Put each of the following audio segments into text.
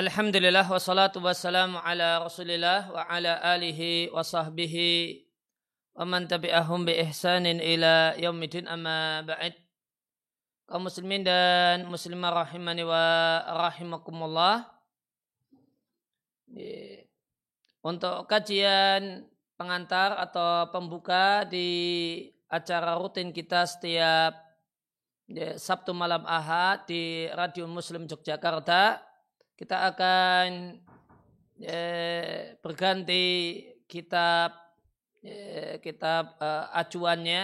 Alhamdulillah wassalatu wassalamu ala rasulillah wa ala alihi wa sahbihi wa man tabi'ahum bi ihsanin ila yaumidin amma ba'id kaum muslimin dan muslimah rahimani wa rahimakumullah. Untuk kajian pengantar atau pembuka di acara rutin kita setiap Sabtu malam Ahad di Radio Muslim Yogyakarta kita akan eh, berganti kitab eh, kitab eh, acuannya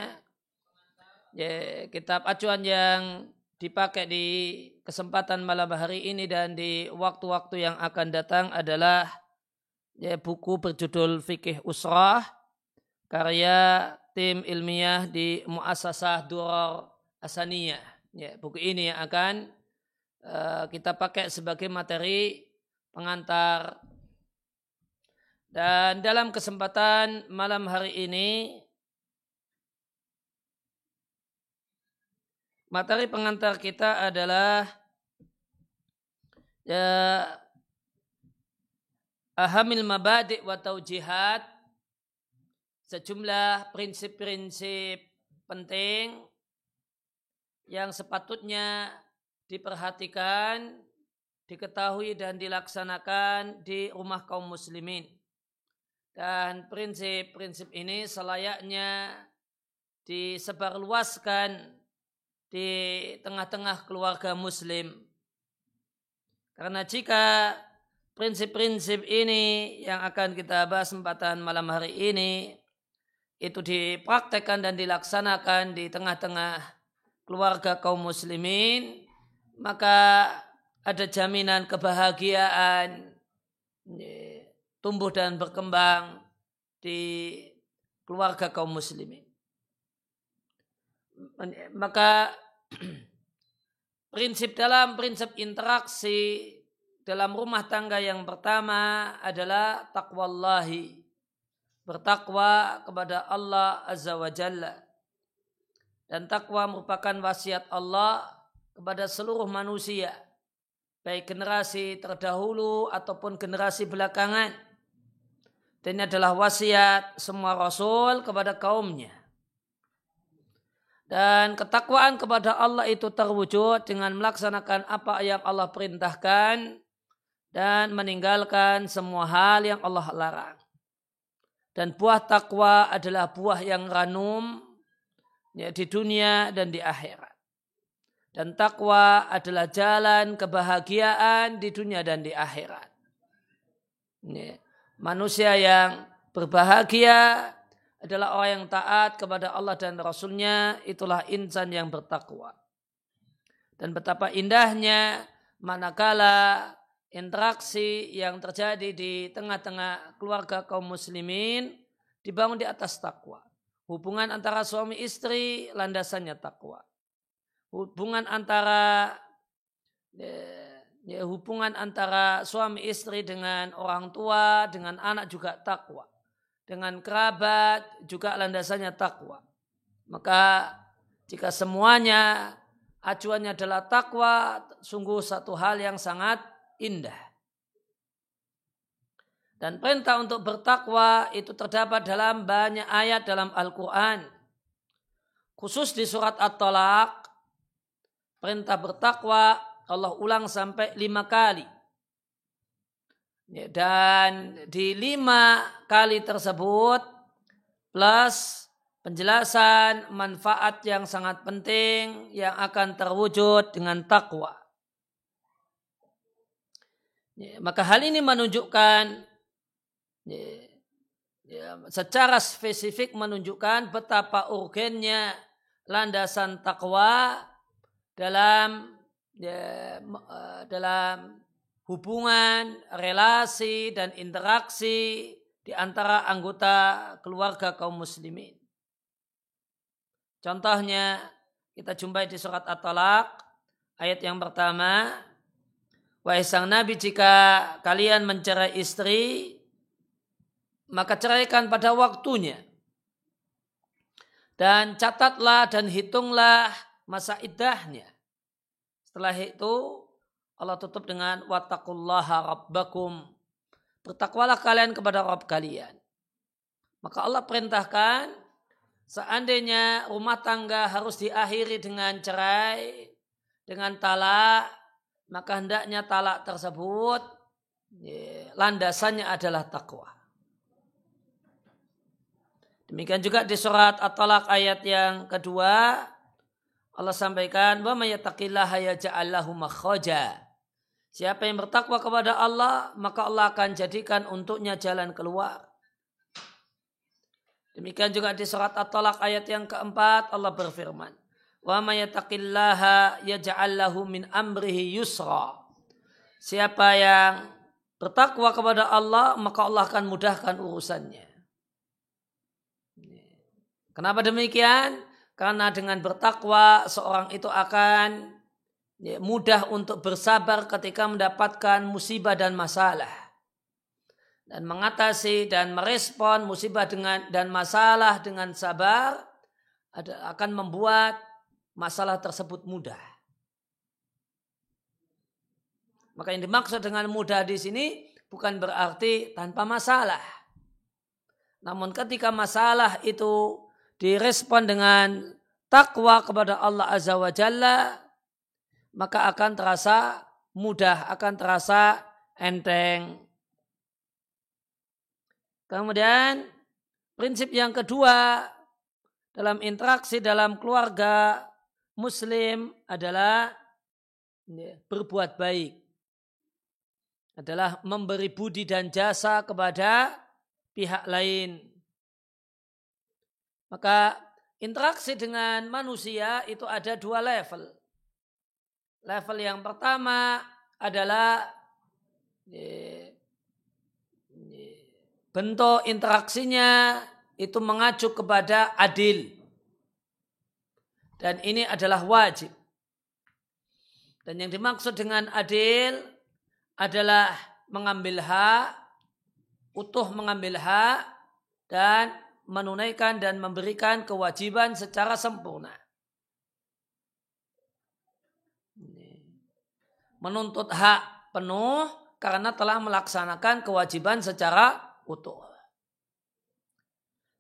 eh, kitab acuan yang dipakai di kesempatan malam hari ini dan di waktu-waktu yang akan datang adalah ya, buku berjudul Fikih Usrah karya tim ilmiah di Muasasah Duror Asaniyah. Ya, buku ini yang akan Eh, kita pakai sebagai materi pengantar. Dan dalam kesempatan malam hari ini, materi pengantar kita adalah ya, ahamil mabadi' wa taujihat sejumlah prinsip-prinsip penting yang sepatutnya diperhatikan, diketahui dan dilaksanakan di rumah kaum muslimin. Dan prinsip-prinsip ini selayaknya disebarluaskan di tengah-tengah keluarga muslim. Karena jika prinsip-prinsip ini yang akan kita bahas kesempatan malam hari ini itu dipraktekkan dan dilaksanakan di tengah-tengah keluarga kaum muslimin maka ada jaminan kebahagiaan tumbuh dan berkembang di keluarga kaum muslimin. Maka prinsip dalam prinsip interaksi dalam rumah tangga yang pertama adalah takwallahi. Bertakwa kepada Allah Azza wa Jalla. Dan takwa merupakan wasiat Allah kepada seluruh manusia, baik generasi terdahulu ataupun generasi belakangan. Dan ini adalah wasiat semua rasul kepada kaumnya. Dan ketakwaan kepada Allah itu terwujud dengan melaksanakan apa yang Allah perintahkan dan meninggalkan semua hal yang Allah larang. Dan buah takwa adalah buah yang ranum ya, di dunia dan di akhirat. Dan takwa adalah jalan kebahagiaan di dunia dan di akhirat. Ini, manusia yang berbahagia adalah orang yang taat kepada Allah dan Rasulnya, itulah insan yang bertakwa. Dan betapa indahnya manakala interaksi yang terjadi di tengah-tengah keluarga kaum muslimin dibangun di atas takwa. Hubungan antara suami istri landasannya takwa hubungan antara ya, hubungan antara suami istri dengan orang tua, dengan anak juga takwa. Dengan kerabat juga landasannya takwa. Maka jika semuanya acuannya adalah takwa, sungguh satu hal yang sangat indah. Dan perintah untuk bertakwa itu terdapat dalam banyak ayat dalam Al-Quran. Khusus di surat At-Talaq perintah bertakwa Allah ulang sampai lima kali. Dan di lima kali tersebut plus penjelasan manfaat yang sangat penting yang akan terwujud dengan takwa. Ya, maka hal ini menunjukkan ya, ya, secara spesifik menunjukkan betapa urgennya landasan takwa dalam ya, eh, dalam hubungan, relasi dan interaksi di antara anggota keluarga kaum muslimin. Contohnya kita jumpai di surat At-Talaq ayat yang pertama. Wahai sang Nabi jika kalian mencerai istri maka ceraikan pada waktunya. Dan catatlah dan hitunglah masa iddahnya. Setelah itu Allah tutup dengan wattaqullaha rabbakum. Bertakwalah kalian kepada Rabb kalian. Maka Allah perintahkan seandainya rumah tangga harus diakhiri dengan cerai, dengan talak, maka hendaknya talak tersebut ya, landasannya adalah takwa. Demikian juga di surat At-Talaq ayat yang kedua Allah sampaikan wa may yattaqillaha yaj'al lahu makhraja. Siapa yang bertakwa kepada Allah, maka Allah akan jadikan untuknya jalan keluar. Demikian juga di surat At-Talaq ayat yang keempat Allah berfirman, "Wa may yattaqillaha yaj'al lahu min amrihi yusra." Siapa yang bertakwa kepada Allah, maka Allah akan mudahkan urusannya. Kenapa demikian? Karena dengan bertakwa seorang itu akan ya, mudah untuk bersabar ketika mendapatkan musibah dan masalah dan mengatasi dan merespon musibah dengan dan masalah dengan sabar akan membuat masalah tersebut mudah. Maka yang dimaksud dengan mudah di sini bukan berarti tanpa masalah. Namun ketika masalah itu direspon dengan takwa kepada Allah Azza wa Jalla, maka akan terasa mudah, akan terasa enteng. Kemudian prinsip yang kedua dalam interaksi dalam keluarga muslim adalah berbuat baik. Adalah memberi budi dan jasa kepada pihak lain. Maka interaksi dengan manusia itu ada dua level. Level yang pertama adalah bentuk interaksinya itu mengacu kepada adil. Dan ini adalah wajib. Dan yang dimaksud dengan adil adalah mengambil hak, utuh mengambil hak, dan menunaikan dan memberikan kewajiban secara sempurna. menuntut hak penuh karena telah melaksanakan kewajiban secara utuh.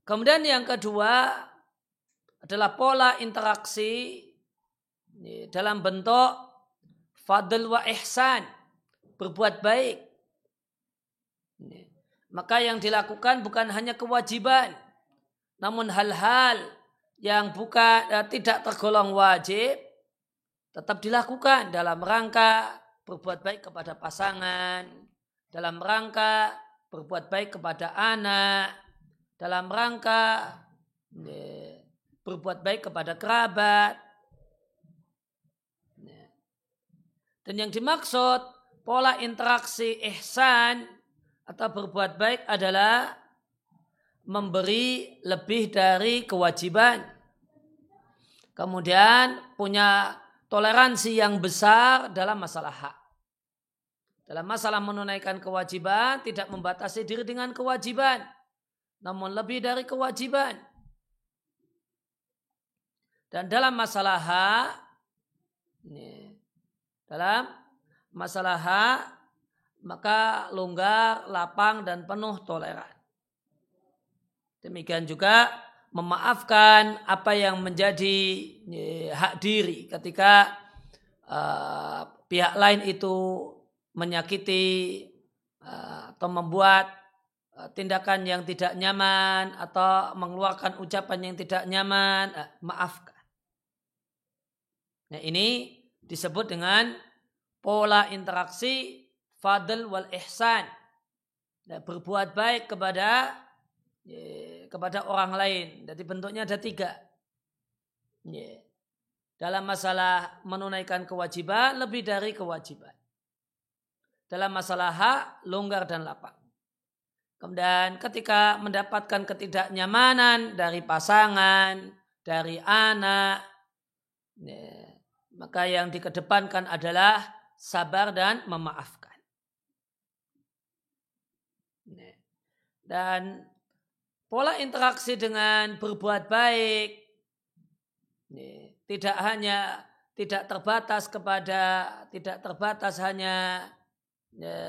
Kemudian yang kedua adalah pola interaksi dalam bentuk fadl wa ihsan, berbuat baik. Maka yang dilakukan bukan hanya kewajiban, namun hal-hal yang bukan eh, tidak tergolong wajib tetap dilakukan dalam rangka berbuat baik kepada pasangan, dalam rangka berbuat baik kepada anak, dalam rangka berbuat baik kepada kerabat. Dan yang dimaksud pola interaksi ihsan atau berbuat baik adalah memberi lebih dari kewajiban. Kemudian punya toleransi yang besar dalam masalah hak. Dalam masalah menunaikan kewajiban, tidak membatasi diri dengan kewajiban. Namun lebih dari kewajiban. Dan dalam masalah hak, ini, dalam masalah hak, maka longgar, lapang, dan penuh toleran. Demikian juga memaafkan apa yang menjadi hak diri ketika uh, pihak lain itu menyakiti uh, atau membuat uh, tindakan yang tidak nyaman atau mengeluarkan ucapan yang tidak nyaman, uh, maafkan. Nah, ini disebut dengan pola interaksi fadl wal ihsan. Nah, berbuat baik kepada kepada orang lain. Jadi bentuknya ada tiga. Dalam masalah menunaikan kewajiban, lebih dari kewajiban. Dalam masalah hak, longgar dan lapang. Kemudian ketika mendapatkan ketidaknyamanan dari pasangan, dari anak. Ya, maka yang dikedepankan adalah sabar dan memaafkan. Ya. Dan pola interaksi dengan berbuat baik ya, tidak hanya tidak terbatas kepada tidak terbatas hanya ya,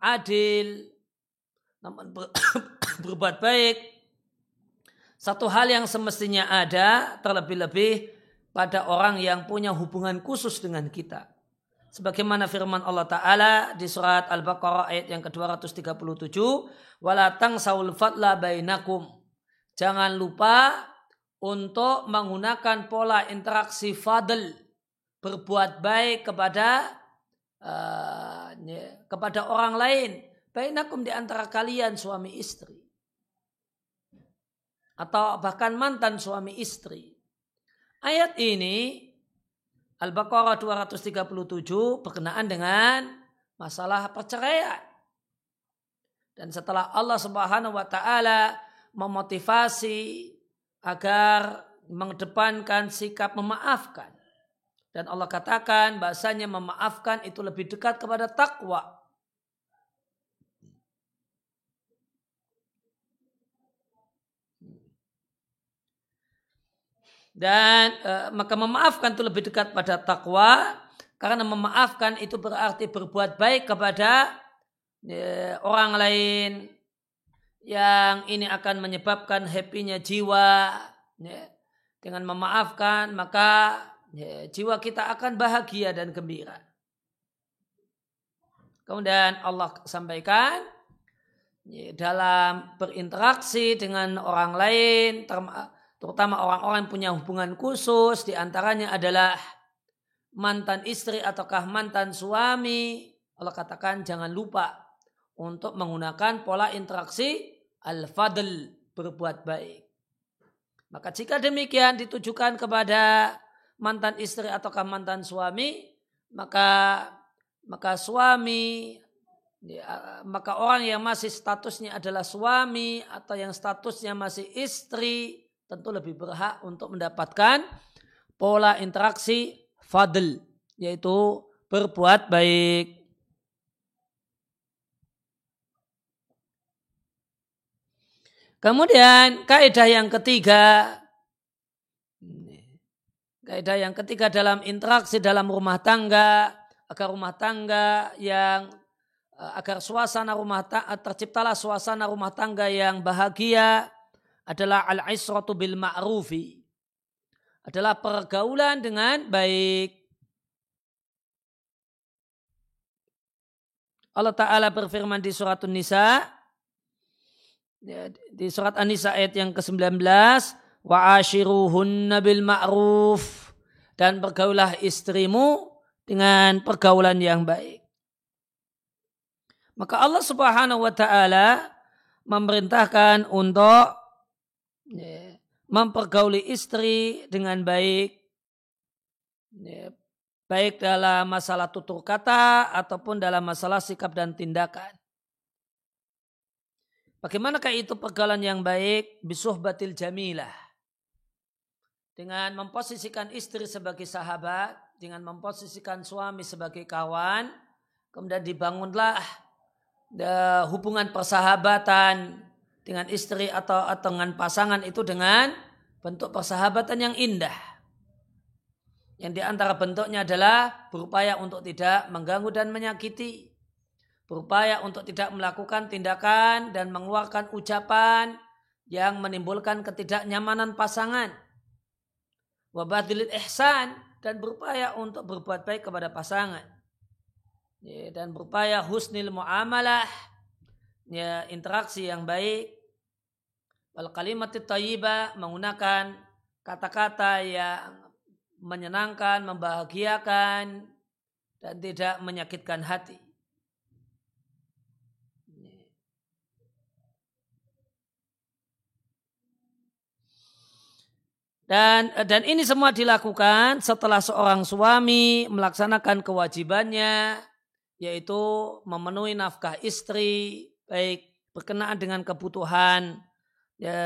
adil namun ber, berbuat baik satu hal yang semestinya ada terlebih-lebih pada orang yang punya hubungan khusus dengan kita. Sebagaimana firman Allah Ta'ala di surat Al-Baqarah ayat yang ke-237. Walatang saul fatla bainakum. Jangan lupa untuk menggunakan pola interaksi fadl. Berbuat baik kepada uh, kepada orang lain bainakum di antara kalian suami istri atau bahkan mantan suami istri. Ayat ini Al-Baqarah 237 berkenaan dengan masalah perceraian. Dan setelah Allah Subhanahu wa taala memotivasi agar mengedepankan sikap memaafkan. Dan Allah katakan bahasanya memaafkan itu lebih dekat kepada takwa dan e, maka memaafkan itu lebih dekat pada takwa karena memaafkan itu berarti berbuat baik kepada e, orang lain yang ini akan menyebabkan happynya jiwa ya. dengan memaafkan maka ya, jiwa kita akan bahagia dan gembira kemudian Allah sampaikan ya, dalam berinteraksi dengan orang lain termasuk terutama orang-orang yang punya hubungan khusus di antaranya adalah mantan istri ataukah mantan suami. Allah katakan jangan lupa untuk menggunakan pola interaksi al-fadl berbuat baik. Maka jika demikian ditujukan kepada mantan istri ataukah mantan suami maka maka suami ya, maka orang yang masih statusnya adalah suami atau yang statusnya masih istri tentu lebih berhak untuk mendapatkan pola interaksi fadl yaitu berbuat baik. Kemudian kaidah yang ketiga kaidah yang ketiga dalam interaksi dalam rumah tangga agar rumah tangga yang agar suasana rumah tangga terciptalah suasana rumah tangga yang bahagia adalah al-isratu bil ma'rufi. Adalah pergaulan dengan baik. Allah Ta'ala berfirman di surat An-Nisa. Ya, di surat An-Nisa ayat yang ke-19. Wa ashiruhunna bil ma'ruf. Dan pergaulah istrimu dengan pergaulan yang baik. Maka Allah Subhanahu wa taala memerintahkan untuk mempergauli istri dengan baik, ya, baik dalam masalah tutur kata ataupun dalam masalah sikap dan tindakan. Bagaimanakah itu pergaulan yang baik? Bisuh batil jamilah. Dengan memposisikan istri sebagai sahabat, dengan memposisikan suami sebagai kawan, kemudian dibangunlah eh, hubungan persahabatan dengan istri atau, atau dengan pasangan itu dengan bentuk persahabatan yang indah. Yang di antara bentuknya adalah berupaya untuk tidak mengganggu dan menyakiti. Berupaya untuk tidak melakukan tindakan dan mengeluarkan ucapan yang menimbulkan ketidaknyamanan pasangan. Wabadilil ihsan dan berupaya untuk berbuat baik kepada pasangan. Ya, dan berupaya husnil muamalah, ya, interaksi yang baik Wal kalimat thayyibah menggunakan kata-kata yang menyenangkan, membahagiakan dan tidak menyakitkan hati. Dan dan ini semua dilakukan setelah seorang suami melaksanakan kewajibannya yaitu memenuhi nafkah istri baik berkenaan dengan kebutuhan ya,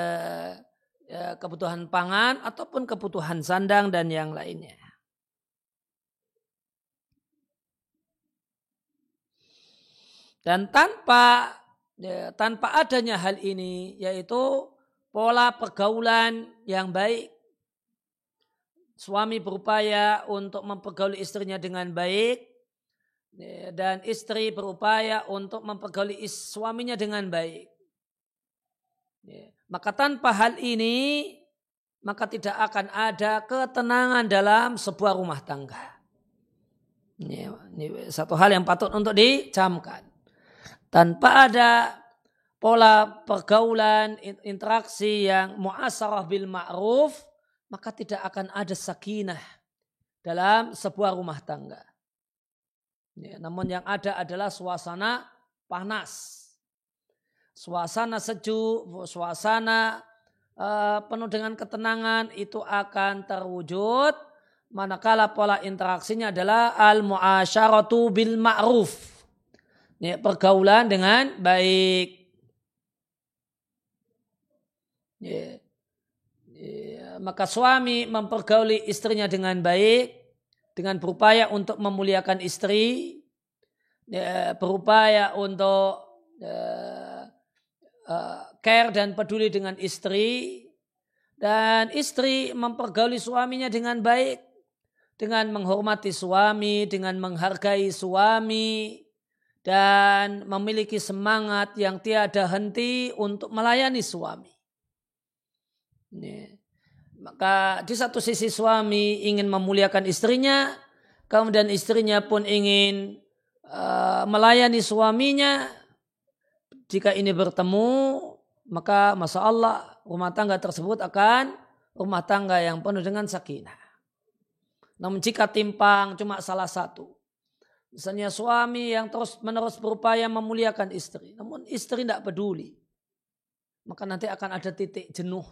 ya, kebutuhan pangan ataupun kebutuhan sandang dan yang lainnya. Dan tanpa ya, tanpa adanya hal ini yaitu pola pergaulan yang baik suami berupaya untuk mempergauli istrinya dengan baik ya, dan istri berupaya untuk mempergauli suaminya dengan baik. Ya, maka tanpa hal ini maka tidak akan ada ketenangan dalam sebuah rumah tangga. Ini, satu hal yang patut untuk dicamkan tanpa ada pola pergaulan interaksi yang muasarah bil ma'ruf maka tidak akan ada sakinah dalam sebuah rumah tangga. Ya, namun yang ada adalah suasana panas. Suasana sejuk, suasana uh, penuh dengan ketenangan itu akan terwujud manakala pola interaksinya adalah al muasyaratu bil ma'ruf ya, pergaulan dengan baik. Ya. Ya, maka suami mempergauli istrinya dengan baik, dengan berupaya untuk memuliakan istri, ya, berupaya untuk ya, uh, care dan peduli dengan istri, dan istri mempergauli suaminya dengan baik, dengan menghormati suami, dengan menghargai suami, dan memiliki semangat yang tiada henti untuk melayani suami. Ini. Maka di satu sisi suami ingin memuliakan istrinya, kemudian istrinya pun ingin uh, melayani suaminya. Jika ini bertemu, maka masa Allah rumah tangga tersebut akan rumah tangga yang penuh dengan sakinah. Namun jika timpang cuma salah satu, Misalnya suami yang terus menerus berupaya memuliakan istri. Namun istri tidak peduli. Maka nanti akan ada titik jenuh.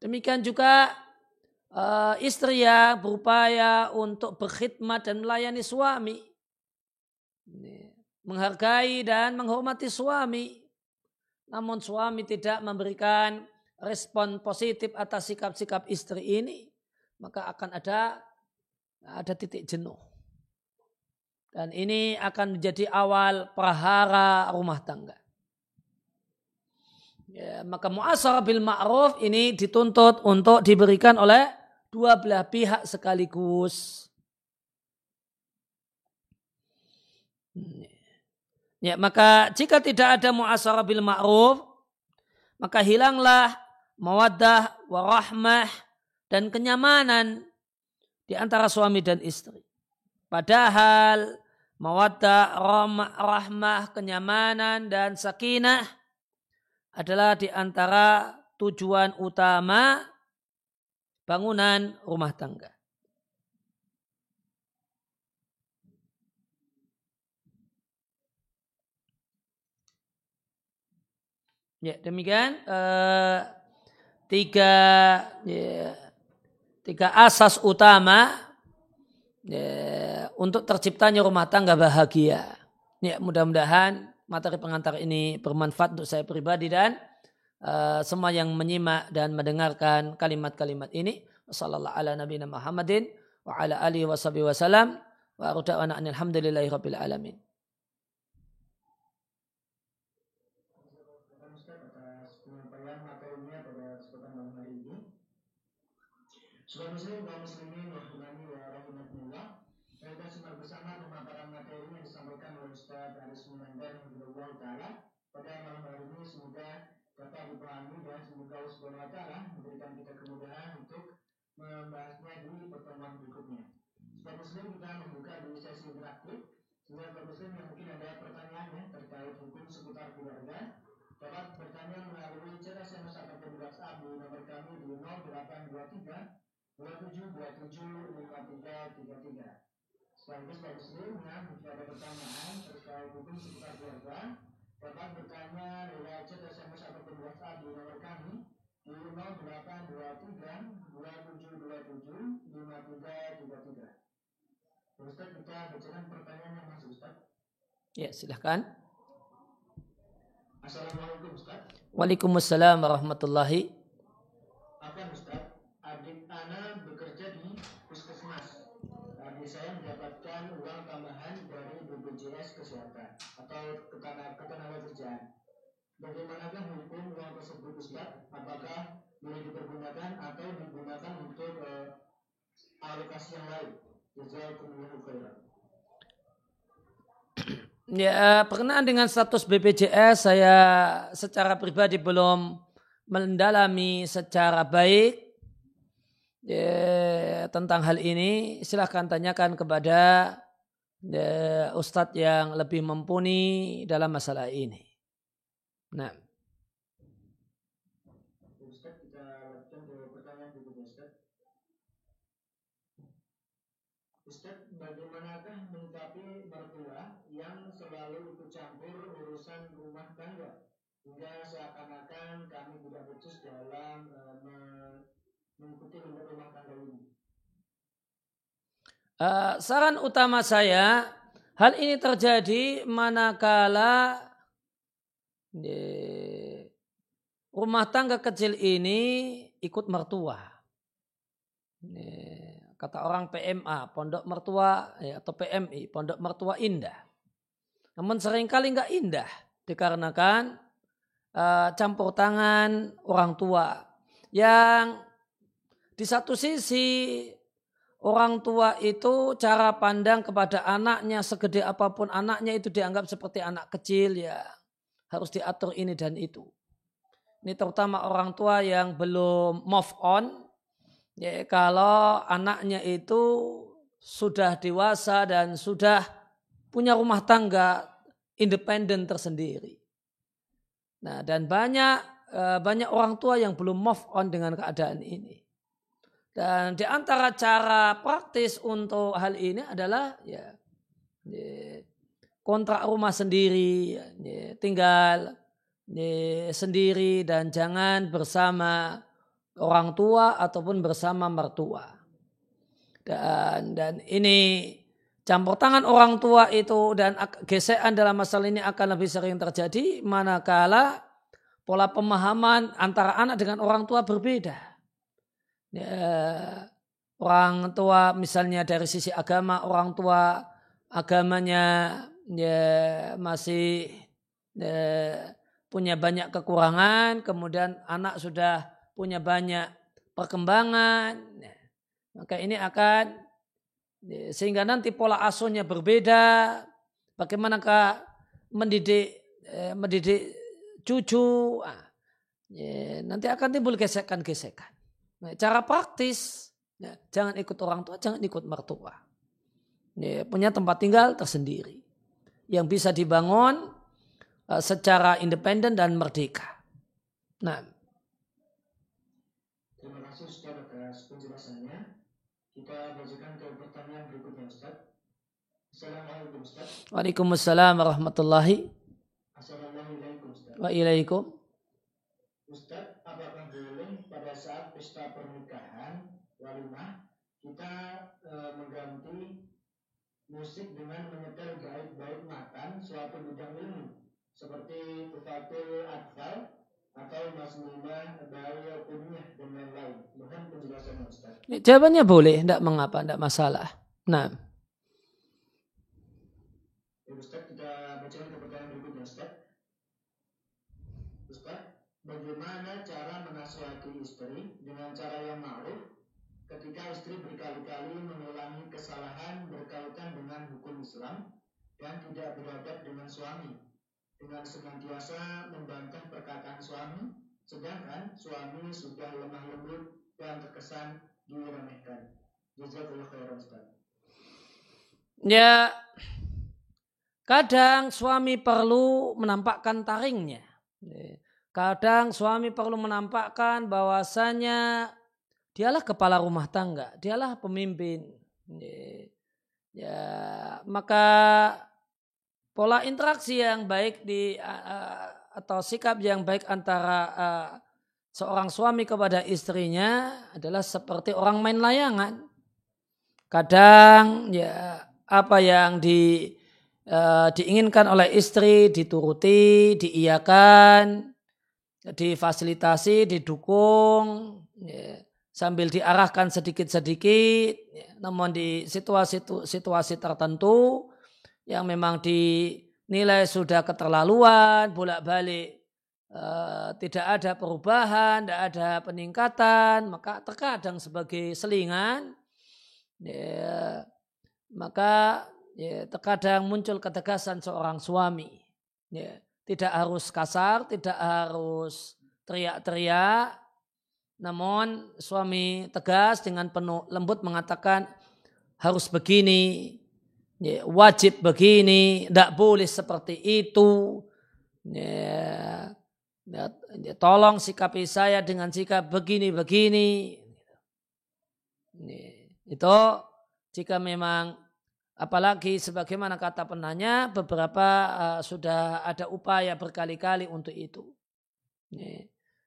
Demikian juga uh, istri yang berupaya untuk berkhidmat dan melayani suami. Menghargai dan menghormati suami. Namun suami tidak memberikan respon positif atas sikap-sikap istri ini. Maka akan ada ada titik jenuh. Dan ini akan menjadi awal prahara rumah tangga. Ya, maka muasar bil ma'ruf ini dituntut untuk diberikan oleh dua belah pihak sekaligus. Ya, maka jika tidak ada muasar bil ma'ruf, maka hilanglah mawaddah, warahmah, dan kenyamanan di antara suami dan istri. Padahal mawaddah, rahmah, kenyamanan dan sakinah adalah di antara tujuan utama bangunan rumah tangga. Ya, demikian uh, tiga ya, tiga asas utama ya, untuk terciptanya rumah tangga bahagia. Ya, mudah-mudahan materi pengantar ini bermanfaat untuk saya pribadi dan uh, semua yang menyimak dan mendengarkan kalimat-kalimat ini. Wassallallahu ala nabiyina Muhammadin wa ala alihi wa sahbihi wa aruda'ana alhamdulillahi rabbil alamin. Sobat muslim, kaum muslimin, rahimani wa rahimakumullah. Kita simak bersama pemaparan materi yang disampaikan oleh Ustaz Aris Munandar Alhamdulillah Ta'ala pada malam hari ini semoga dapat dipahami dan semoga Allah Subhanahu memberikan kita kemudahan untuk membahasnya di pertemuan berikutnya. Sobat muslim kita membuka di sesi interaktif sehingga sobat muslim yang mungkin ada pertanyaannya terkait hukum seputar keluarga dapat bertanya melalui chat SMS ataupun WhatsApp di nomor kami di 0823 27275333. Sekaligus Pak Muslim yang jika ada pertanyaan terkait hukum seputar keluarga dapat bertanya lewat chat SMS ataupun WhatsApp di nomor kami di 0823 2727 5333. Ustaz kita bacakan pertanyaan yang masuk Ustaz. Ya silahkan. Assalamualaikum Ustaz. Waalaikumsalam warahmatullahi bagaimanakah hukum uang tersebut Ustaz? Apakah boleh dipergunakan atau digunakan untuk uh, alokasi yang lain? Jazakumullahu khairan. Ya, perkenaan dengan status BPJS saya secara pribadi belum mendalami secara baik ya, tentang hal ini. Silahkan tanyakan kepada ya, ustadz yang lebih mumpuni dalam masalah ini. Nah. Ustaz, bagaimanakah menyikapi mertua yang selalu ikut campur urusan rumah tangga hingga seakan-akan kami tidak becus dalam uh, mengikuti rumah tangga ini? Uh, saran utama saya, hal ini terjadi manakala rumah tangga kecil ini ikut mertua. Kata orang PMA, pondok mertua ya, atau PMI, pondok mertua indah. Namun sering kali nggak indah dikarenakan uh, campur tangan orang tua yang di satu sisi orang tua itu cara pandang kepada anaknya segede apa pun anaknya itu dianggap seperti anak kecil ya harus diatur ini dan itu. Ini terutama orang tua yang belum move on Ya, kalau anaknya itu sudah dewasa dan sudah punya rumah tangga independen tersendiri. Nah, dan banyak eh, banyak orang tua yang belum move on dengan keadaan ini. Dan di antara cara praktis untuk hal ini adalah ya, ya kontrak rumah sendiri, tinggal sendiri dan jangan bersama orang tua ataupun bersama mertua. Dan dan ini campur tangan orang tua itu dan gesekan dalam masalah ini akan lebih sering terjadi manakala pola pemahaman antara anak dengan orang tua berbeda. Ya, orang tua misalnya dari sisi agama orang tua agamanya ya masih ya, punya banyak kekurangan kemudian anak sudah punya banyak perkembangan, ya. maka ini akan ya, sehingga nanti pola asuhnya berbeda. Bagaimanakah mendidik eh, mendidik cucu? Ah, ya, nanti akan timbul gesekan-gesekan. Nah, cara praktis, ya, jangan ikut orang tua, jangan ikut mertua. Ya, punya tempat tinggal tersendiri yang bisa dibangun uh, secara independen dan merdeka. Nah, Kita bacakan ke pertanyaan berikutnya Ustaz. Assalamualaikum Ustaz. Waalaikumsalam warahmatullahi Assalamualaikum Ustaz. Waalaikum. Ustaz, apakah boleh pada saat pesta pernikahan walimah kita e, mengganti musik dengan menyetel baik-baik makan suatu bidang ilmu seperti Tufatul Atfal atau masmumah beliau kunyah dan lain-lain. Mohon penjelasan Ustaz. Jawabannya boleh, tidak mengapa, tidak masalah. Nah. Ya, Ustaz, kita baca ke pertanyaan berikutnya Ustaz. Ustaz, bagaimana cara menasihati istri dengan cara yang ma'ruf ketika istri berkali-kali mengulangi kesalahan berkaitan dengan hukum Islam dan tidak beradab dengan suami dengan senantiasa membantah perkataan suami, sedangkan suami sudah lemah lembut dan terkesan diremehkan. Jazakallah khairan Ustaz. Ya, kadang suami perlu menampakkan taringnya. Kadang suami perlu menampakkan bahwasanya dialah kepala rumah tangga, dialah pemimpin. Ya, maka pola interaksi yang baik di atau sikap yang baik antara seorang suami kepada istrinya adalah seperti orang main layangan. Kadang ya apa yang di uh, diinginkan oleh istri dituruti, diiyakan, difasilitasi, didukung, ya, sambil diarahkan sedikit-sedikit. Namun di situasi-situasi tertentu yang memang dinilai sudah keterlaluan, bolak-balik uh, tidak ada perubahan, tidak ada peningkatan, maka terkadang sebagai selingan, ya, maka ya, terkadang muncul ketegasan seorang suami. Ya, tidak harus kasar, tidak harus teriak-teriak, namun suami tegas dengan penuh lembut mengatakan harus begini, ya, wajib begini, tidak boleh seperti itu. Ya, ya, ya, tolong sikapi saya dengan sikap begini-begini. Itu jika memang apalagi sebagaimana kata penanya beberapa uh, sudah ada upaya berkali-kali untuk itu.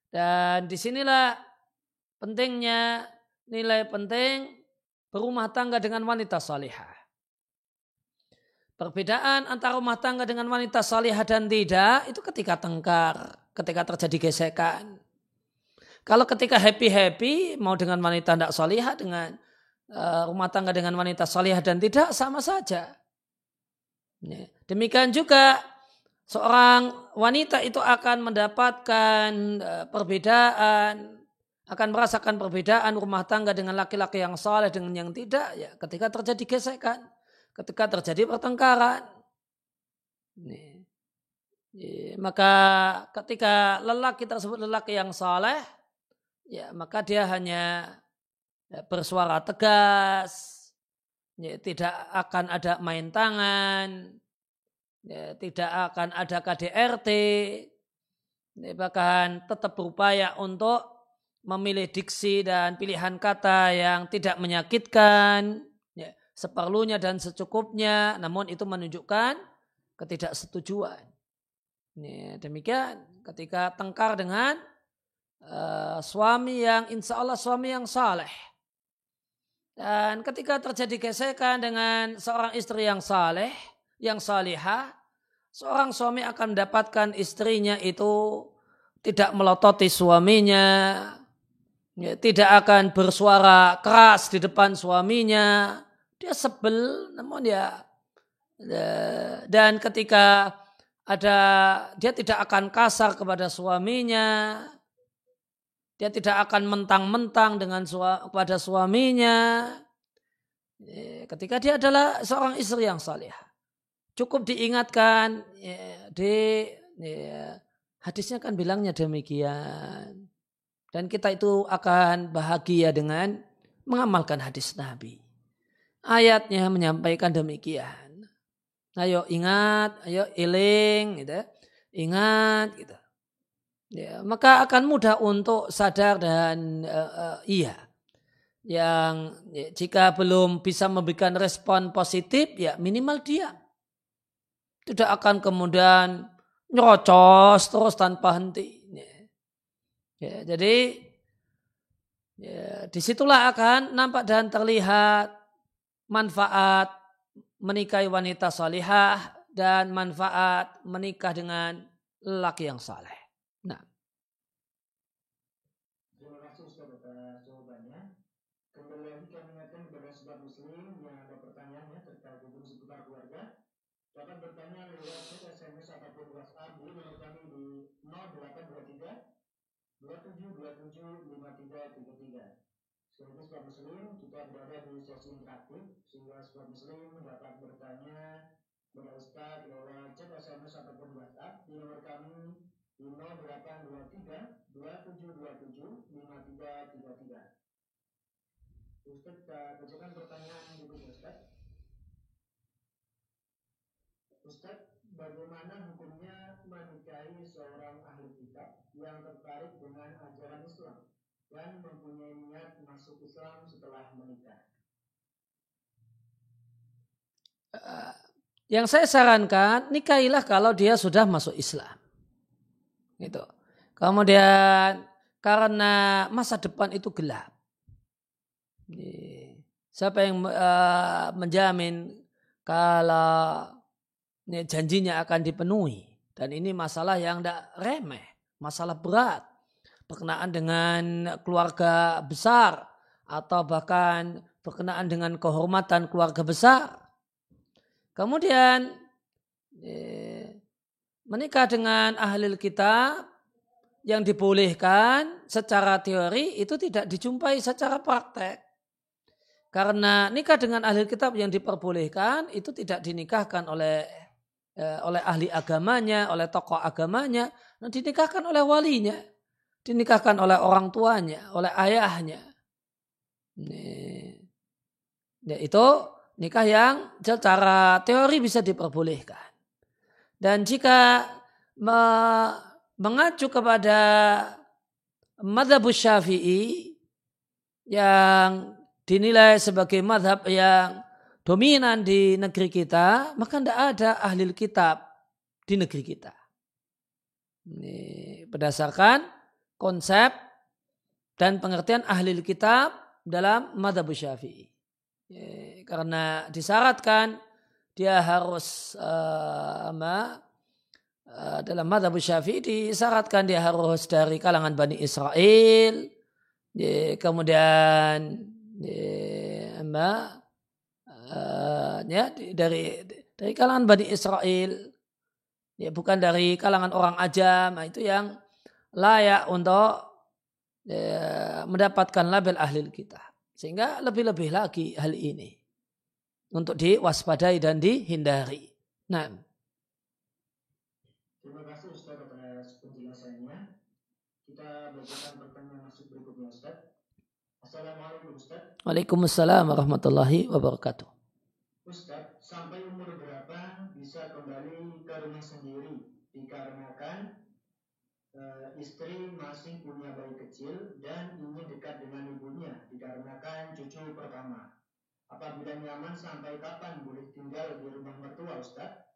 Dan di sinilah pentingnya nilai penting berumah tangga dengan wanita salihah. Perbedaan antara rumah tangga dengan wanita salihah dan tidak itu ketika tengkar, ketika terjadi gesekan. Kalau ketika happy-happy mau dengan wanita tidak salihah dengan uh, rumah tangga dengan wanita salihah dan tidak sama saja. Demikian juga seorang wanita itu akan mendapatkan uh, perbedaan akan merasakan perbedaan rumah tangga dengan laki-laki yang saleh dengan yang tidak ya ketika terjadi gesekan, ketika terjadi pertengkaran. Nih. Ya, maka ketika lelaki tersebut lelaki yang saleh, ya maka dia hanya ya, bersuara tegas, ya, tidak akan ada main tangan, ya, tidak akan ada KDRT, ya, bahkan tetap berupaya untuk memilih diksi dan pilihan kata yang tidak menyakitkan, ya, seperlunya dan secukupnya, namun itu menunjukkan ketidaksetujuan. Ya, demikian ketika tengkar dengan uh, suami yang insya Allah suami yang saleh. Dan ketika terjadi gesekan dengan seorang istri yang saleh, yang salihah, seorang suami akan mendapatkan istrinya itu tidak melototi suaminya, ya, tidak akan bersuara keras di depan suaminya. Dia sebel, namun ya, ya dan ketika ada dia tidak akan kasar kepada suaminya, dia tidak akan mentang-mentang dengan sua, kepada suaminya. Ya, ketika dia adalah seorang istri yang salih, cukup diingatkan ya, di ya, hadisnya kan bilangnya demikian. Dan kita itu akan bahagia dengan mengamalkan hadis Nabi. Ayatnya menyampaikan demikian. Ayo ingat, ayo iling, gitu. Ya. ingat, gitu. Ya, maka akan mudah untuk sadar dan uh, uh, iya. Yang ya, jika belum bisa memberikan respon positif, ya minimal diam. Tidak akan kemudian nyerocos terus tanpa henti. Ya, jadi ya, di situlah akan nampak dan terlihat manfaat menikahi wanita salihah dan manfaat menikah dengan lelaki yang saleh. Nah. Terima kasih Ustaz atas jawabannya. Kembali lagi kami ingatkan kepada sobat muslim yang ada pertanyaannya terkait hukum seputar keluarga. Dapat bertanya lewat SMS ataupun WhatsApp di nomor kami di 0823 27275333. Sekaligus Sobat Muslim, kita berada di sesi interaktif sehingga Sobat Muslim dapat bertanya kepada Ustaz lewat chat SMS ataupun WhatsApp di nomor kami di 0823 2727 5333. Ustaz, kita bacakan pertanyaan berikutnya Ustaz. Ustaz, bagaimana hukumnya menikahi seorang ahli kitab yang tertarik dengan ajaran Islam dan mempunyai niat masuk Islam setelah menikah. Uh, yang saya sarankan nikahilah kalau dia sudah masuk Islam. Gitu. Kemudian karena masa depan itu gelap. Siapa yang uh, menjamin kalau janjinya akan dipenuhi dan ini masalah yang tidak remeh masalah berat berkenaan dengan keluarga besar atau bahkan berkenaan dengan kehormatan keluarga besar. Kemudian eh, menikah dengan ahli kitab yang dibolehkan secara teori itu tidak dijumpai secara praktek. Karena nikah dengan ahli kitab yang diperbolehkan itu tidak dinikahkan oleh eh, oleh ahli agamanya, oleh tokoh agamanya, dan dinikahkan oleh walinya, dinikahkan oleh orang tuanya, oleh ayahnya. Nih. Ya, itu nikah yang secara teori bisa diperbolehkan. Dan jika me, mengacu kepada madhab syafi'i yang dinilai sebagai madhab yang dominan di negeri kita, maka tidak ada ahli kitab di negeri kita. Ini berdasarkan konsep dan pengertian ahli kitab dalam madhab syafi'i. Karena disyaratkan dia harus uh, ama, uh, dalam madhab syafi'i disyaratkan dia harus dari kalangan Bani Israel, kemudian ya, uh, ya dari dari kalangan Bani Israel ya bukan dari kalangan orang ajam nah, itu yang layak untuk ya, mendapatkan label ahli kita sehingga lebih-lebih lagi hal ini untuk diwaspadai dan dihindari. Nah. Terima kasih Ustaz atas penjelasannya. Kita bacakan pertanyaan masuk berikutnya Ustaz. Assalamualaikum Ustaz. Waalaikumsalam warahmatullahi wabarakatuh. Ustaz, sampai umur berapa bisa kembali ke rumah sendiri dikarenakan e, istri masih punya bayi kecil dan ingin dekat dengan ibunya dikarenakan cucu pertama. Apabila nyaman sampai kapan boleh tinggal di rumah mertua Ustaz?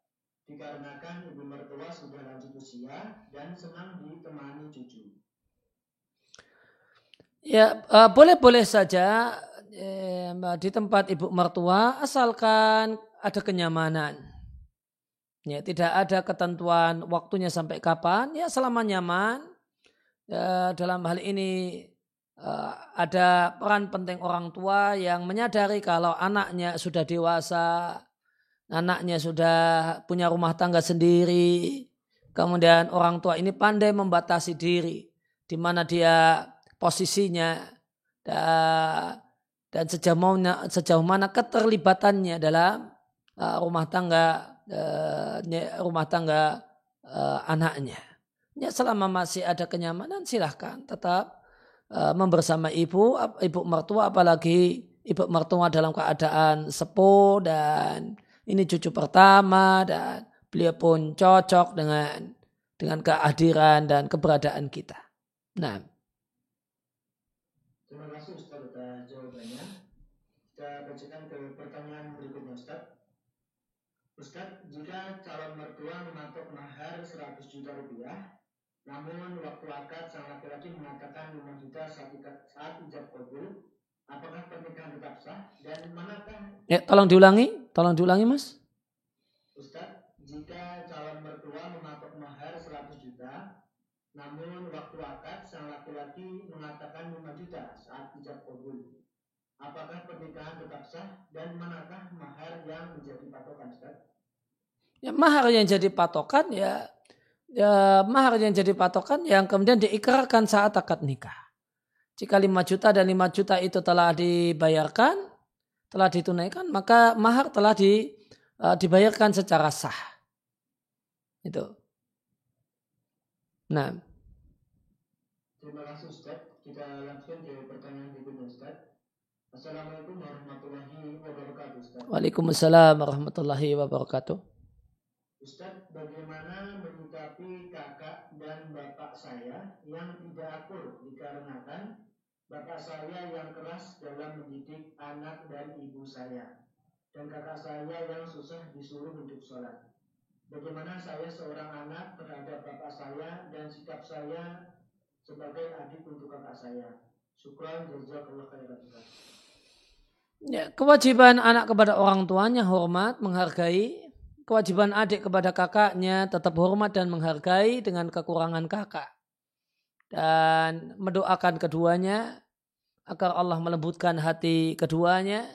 Dikarenakan ibu mertua sudah lanjut usia dan senang ditemani cucu. Ya uh, boleh-boleh saja eh, di tempat ibu mertua asalkan ada kenyamanan. Ya, tidak ada ketentuan waktunya sampai kapan. Ya selama nyaman. Ya, dalam hal ini uh, ada peran penting orang tua yang menyadari kalau anaknya sudah dewasa, anaknya sudah punya rumah tangga sendiri. Kemudian orang tua ini pandai membatasi diri, di mana dia posisinya dan sejauh mana, keterlibatannya dalam uh, rumah tangga rumah tangga uh, anaknya. Ya selama masih ada kenyamanan silahkan tetap uh, membersama ibu, ibu mertua apalagi ibu mertua dalam keadaan sepuh dan ini cucu pertama dan beliau pun cocok dengan dengan kehadiran dan keberadaan kita. Nah. Terima kasih Ustaz atas jawabannya. Kita bacakan ke pertanyaan berikutnya Ustaz. Ustaz, jika calon mertua mematok mahar 100 juta rupiah, namun waktu akad sang laki-laki mengatakan 5 juta saat, ijab kabul, apakah pernikahan tetap sah dan manakah? Ya, tolong diulangi, tolong diulangi Mas. Ustaz, jika calon mertua mematok mahar 100 juta, namun waktu akad sang laki-laki mengatakan 5 juta saat ijab kabul. Apakah pernikahan tetap sah dan manakah mahar yang menjadi patokan Ustaz? Ya, mahar yang jadi patokan ya, ya mahar yang jadi patokan yang kemudian diikrarkan saat akad nikah. Jika 5 juta dan 5 juta itu telah dibayarkan, telah ditunaikan, maka mahar telah di, uh, dibayarkan secara sah. Itu. Nah. Terima kasih Ustaz. Kita langsung ke pertanyaan berikutnya Ustaz. Assalamualaikum warahmatullahi wabarakatuh Ustaz. Waalaikumsalam warahmatullahi wabarakatuh. Ustaz, bagaimana menyikapi kakak dan bapak saya yang tidak akur dikarenakan bapak saya yang keras dalam mendidik anak dan ibu saya dan kakak saya yang susah disuruh untuk sholat. Bagaimana saya seorang anak terhadap bapak saya dan sikap saya sebagai adik untuk kakak saya. Syukran jazakallah khairan. Ya, kewajiban anak kepada orang tuanya hormat, menghargai. Kewajiban adik kepada kakaknya tetap hormat dan menghargai dengan kekurangan kakak. Dan mendoakan keduanya agar Allah melembutkan hati keduanya.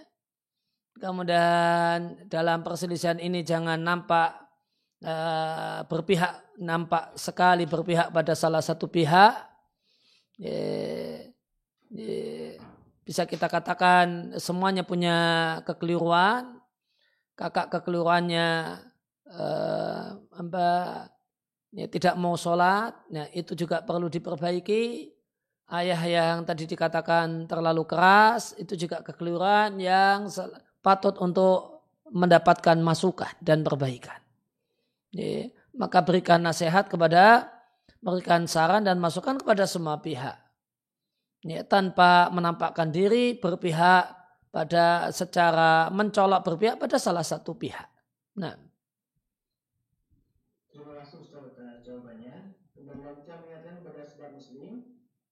Kemudian dalam perselisihan ini jangan nampak uh, berpihak nampak sekali berpihak pada salah satu pihak ya, ya, bisa kita katakan semuanya punya kekeliruan kakak kekeliruannya uh, ya, tidak mau sholat, ya, itu juga perlu diperbaiki. Ayah yang tadi dikatakan terlalu keras, itu juga kekeliruan yang patut untuk mendapatkan masukan dan perbaikan. Ya, maka berikan nasihat kepada, berikan saran dan masukan kepada semua pihak. Ya, tanpa menampakkan diri berpihak pada secara mencolok berpihak pada salah satu pihak. Nah,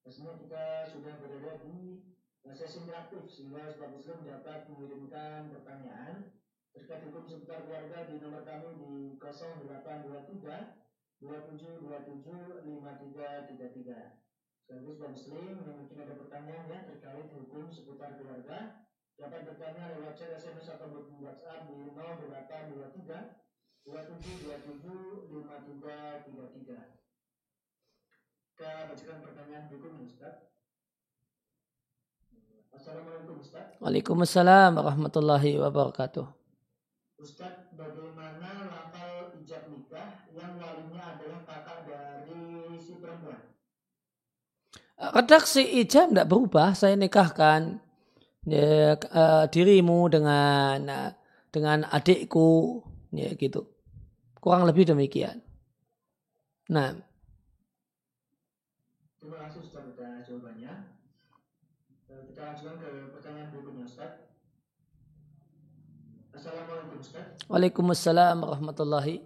Pastinya kita sudah berada di sesi interaktif sehingga sebab Muslim dapat mengirimkan pertanyaan terkait hukum seputar keluarga di nomor kami di 0823 2727 5333. Sekaligus Pak Muslim yang mungkin ada pertanyaan ya terkait hukum seputar keluarga dapat bertanya lewat chat SMS atau WhatsApp di 0823 2727 5333. Kita bacakan pertanyaan berikutnya Ustaz. Assalamualaikum Ustaz. Waalaikumsalam warahmatullahi wabarakatuh. Ustaz, Redaksi ijab tidak berubah. Saya nikahkan ya, uh, dirimu dengan uh, dengan adikku, ya gitu. Kurang lebih demikian. Nah, Terima kasih Ustaz atas jawabannya. Eh, kita lanjutkan ke pertanyaan berikutnya Ustaz. Assalamualaikum Ustaz. Waalaikumsalam warahmatullahi.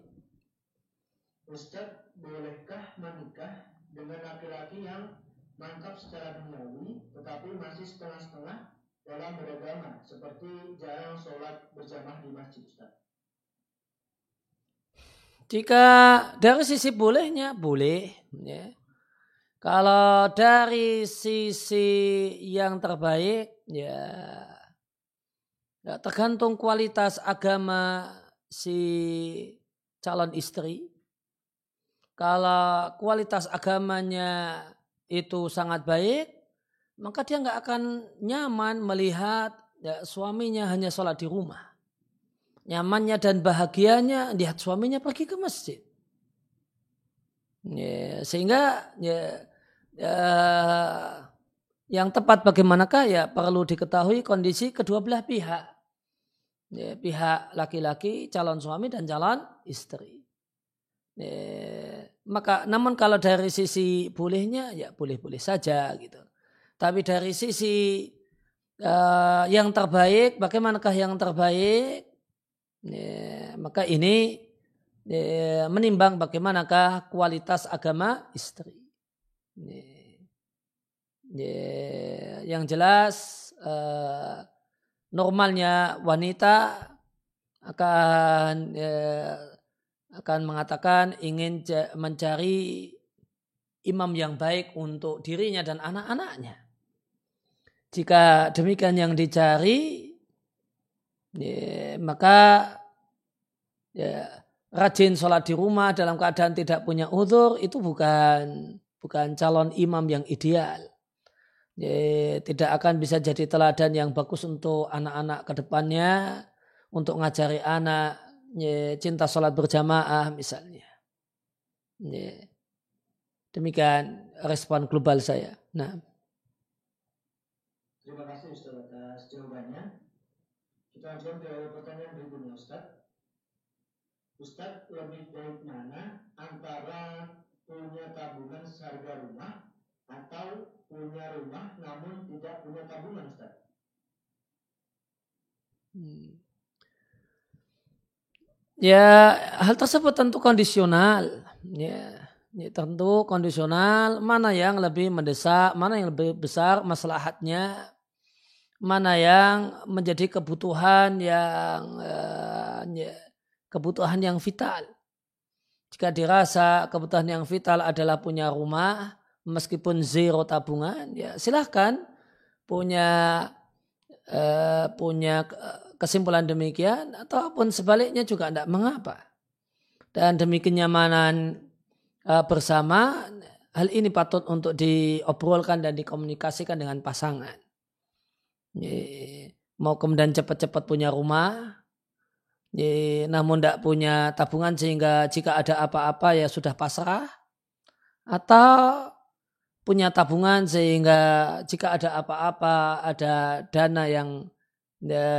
Ustaz, bolehkah menikah dengan laki-laki yang mantap secara duniawi tetapi masih setengah-setengah dalam beragama seperti jarang sholat berjamaah di masjid Ustaz? Jika dari sisi bolehnya boleh ya. Kalau dari sisi yang terbaik, ya, ya tergantung kualitas agama si calon istri. Kalau kualitas agamanya itu sangat baik, maka dia nggak akan nyaman melihat ya, suaminya hanya sholat di rumah. Nyamannya dan bahagianya lihat suaminya pergi ke masjid. Ya, sehingga ya, ya, yang tepat bagaimanakah ya perlu diketahui kondisi kedua belah pihak. Ya, pihak laki-laki, calon suami dan calon istri. Ya, maka namun kalau dari sisi bolehnya ya boleh-boleh saja gitu. Tapi dari sisi uh, yang terbaik, bagaimanakah yang terbaik? Ya, maka ini ya, menimbang bagaimanakah kualitas agama istri. Ya, ya, yang jelas uh, normalnya wanita akan ya, akan mengatakan ingin mencari imam yang baik untuk dirinya dan anak-anaknya. Jika demikian yang dicari, ya, maka ya, rajin sholat di rumah dalam keadaan tidak punya uzur itu bukan bukan calon imam yang ideal. Ya, tidak akan bisa jadi teladan yang bagus untuk anak-anak ke depannya, untuk ngajari anak ya, cinta sholat berjamaah misalnya. Ya. Demikian respon global saya. Nah. Terima kasih Ustaz atas jawabannya. Kita lanjutkan ke pertanyaan berikutnya Ustaz. Ustadz lebih baik mana antara punya tabungan seharga rumah atau punya rumah namun tidak punya tabungan Ustadz? Hmm. Ya, hal tersebut tentu kondisional. Ya, ya, tentu kondisional. Mana yang lebih mendesak, mana yang lebih besar maslahatnya, mana yang menjadi kebutuhan yang uh, ya, kebutuhan yang vital. Jika dirasa kebutuhan yang vital adalah punya rumah, meskipun zero tabungan, ya silahkan punya uh, punya kesimpulan demikian ataupun sebaliknya juga tidak mengapa. dan demi kenyamanan uh, bersama hal ini patut untuk diobrolkan dan dikomunikasikan dengan pasangan. Mau kemudian cepat-cepat punya rumah, namun tidak punya tabungan sehingga jika ada apa-apa ya sudah pasrah, atau punya tabungan sehingga jika ada apa-apa ada dana yang ya,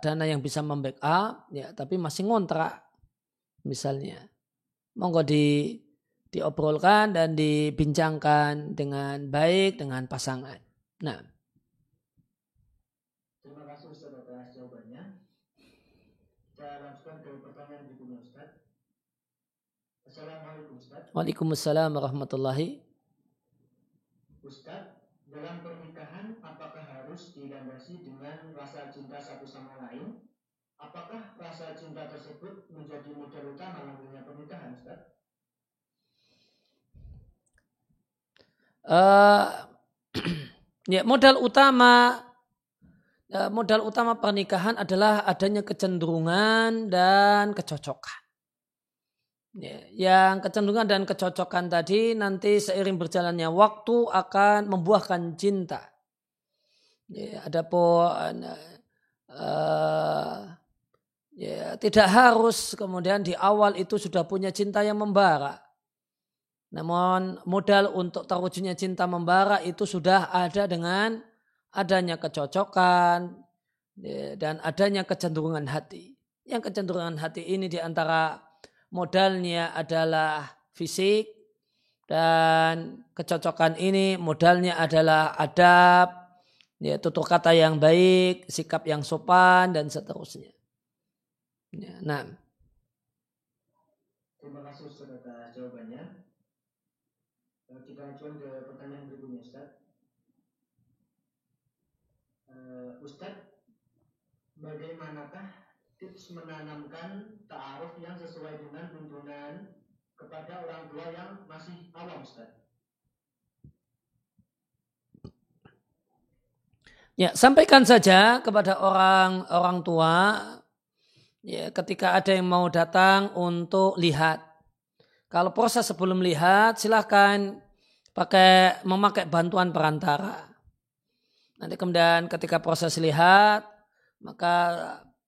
dana yang bisa membackup ya tapi masih ngontrak misalnya monggo di diobrolkan dan dibincangkan dengan baik dengan pasangan. Nah. Terima kasih Ustaz atas jawabannya. Lanjutkan ke pertanyaan berikutnya Ustaz. Assalamualaikum Ustaz. Waalaikumsalam warahmatullahi. Ustaz, dalam rasa cinta satu sama lain? Apakah rasa cinta tersebut menjadi modal utama nantinya pernikahan, Ustaz? uh, ya modal utama uh, modal utama pernikahan adalah adanya kecenderungan dan kecocokan. Ya, yang kecenderungan dan kecocokan tadi nanti seiring berjalannya waktu akan membuahkan cinta. Ya, adapun uh, ya, tidak harus kemudian di awal itu sudah punya cinta yang membara. Namun modal untuk terwujudnya cinta membara itu sudah ada dengan adanya kecocokan ya, dan adanya kecenderungan hati. Yang kecenderungan hati ini di antara modalnya adalah fisik dan kecocokan ini modalnya adalah adab, ya, tutur kata yang baik, sikap yang sopan dan seterusnya. Ya, nah. Terima kasih Ustaz atas jawabannya. Eh, kita lanjutkan ke pertanyaan berikutnya Ustaz. Uh, Ustaz, bagaimanakah tips menanamkan ta'aruf yang sesuai dengan tuntunan kepada orang tua yang masih awam Ustaz? Ya, sampaikan saja kepada orang orang tua ya ketika ada yang mau datang untuk lihat kalau proses sebelum lihat silahkan pakai memakai bantuan perantara. Nanti kemudian ketika proses lihat maka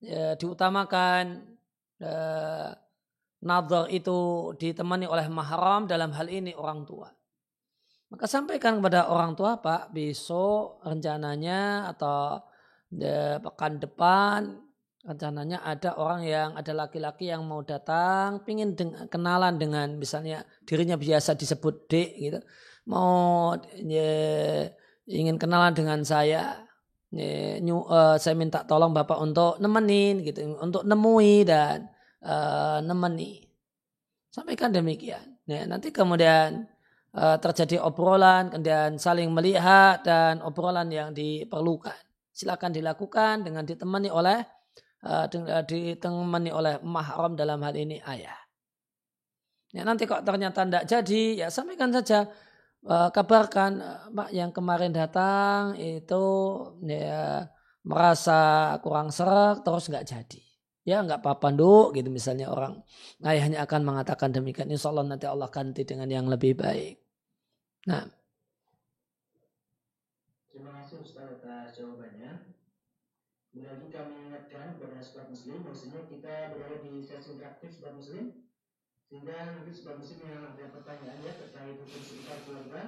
ya, diutamakan eh, nazar itu ditemani oleh mahram dalam hal ini orang tua. Maka sampaikan kepada orang tua Pak besok rencananya atau de, pekan depan rencananya ada orang yang ada laki-laki yang mau datang pingin deng kenalan dengan misalnya dirinya biasa disebut D gitu. Mau ya, ingin kenalan dengan saya ya, nyu, uh, saya minta tolong bapak untuk nemenin gitu untuk nemui dan uh, nemeni. Sampaikan demikian. Ya, nanti kemudian uh, terjadi obrolan kemudian saling melihat dan obrolan yang diperlukan silakan dilakukan dengan ditemani oleh uh, ditemani oleh mahram dalam hal ini ayah. Ya, nanti kok ternyata tidak jadi, ya sampaikan saja, uh, kabarkan Pak yang kemarin datang itu ya merasa kurang serak terus nggak jadi. Ya nggak apa-apa nduk gitu misalnya orang ayahnya akan mengatakan demikian. Insya Allah nanti Allah ganti dengan yang lebih baik. Nah. Terima kasih Ustaz atas jawabannya. Lagi kami ingatkan kepada sobat muslim bahwasanya kita berada di sesi interaktif sobat muslim sehingga nanti sobat muslim yang ada pertanyaan ya terkait hukum sekitar keluarga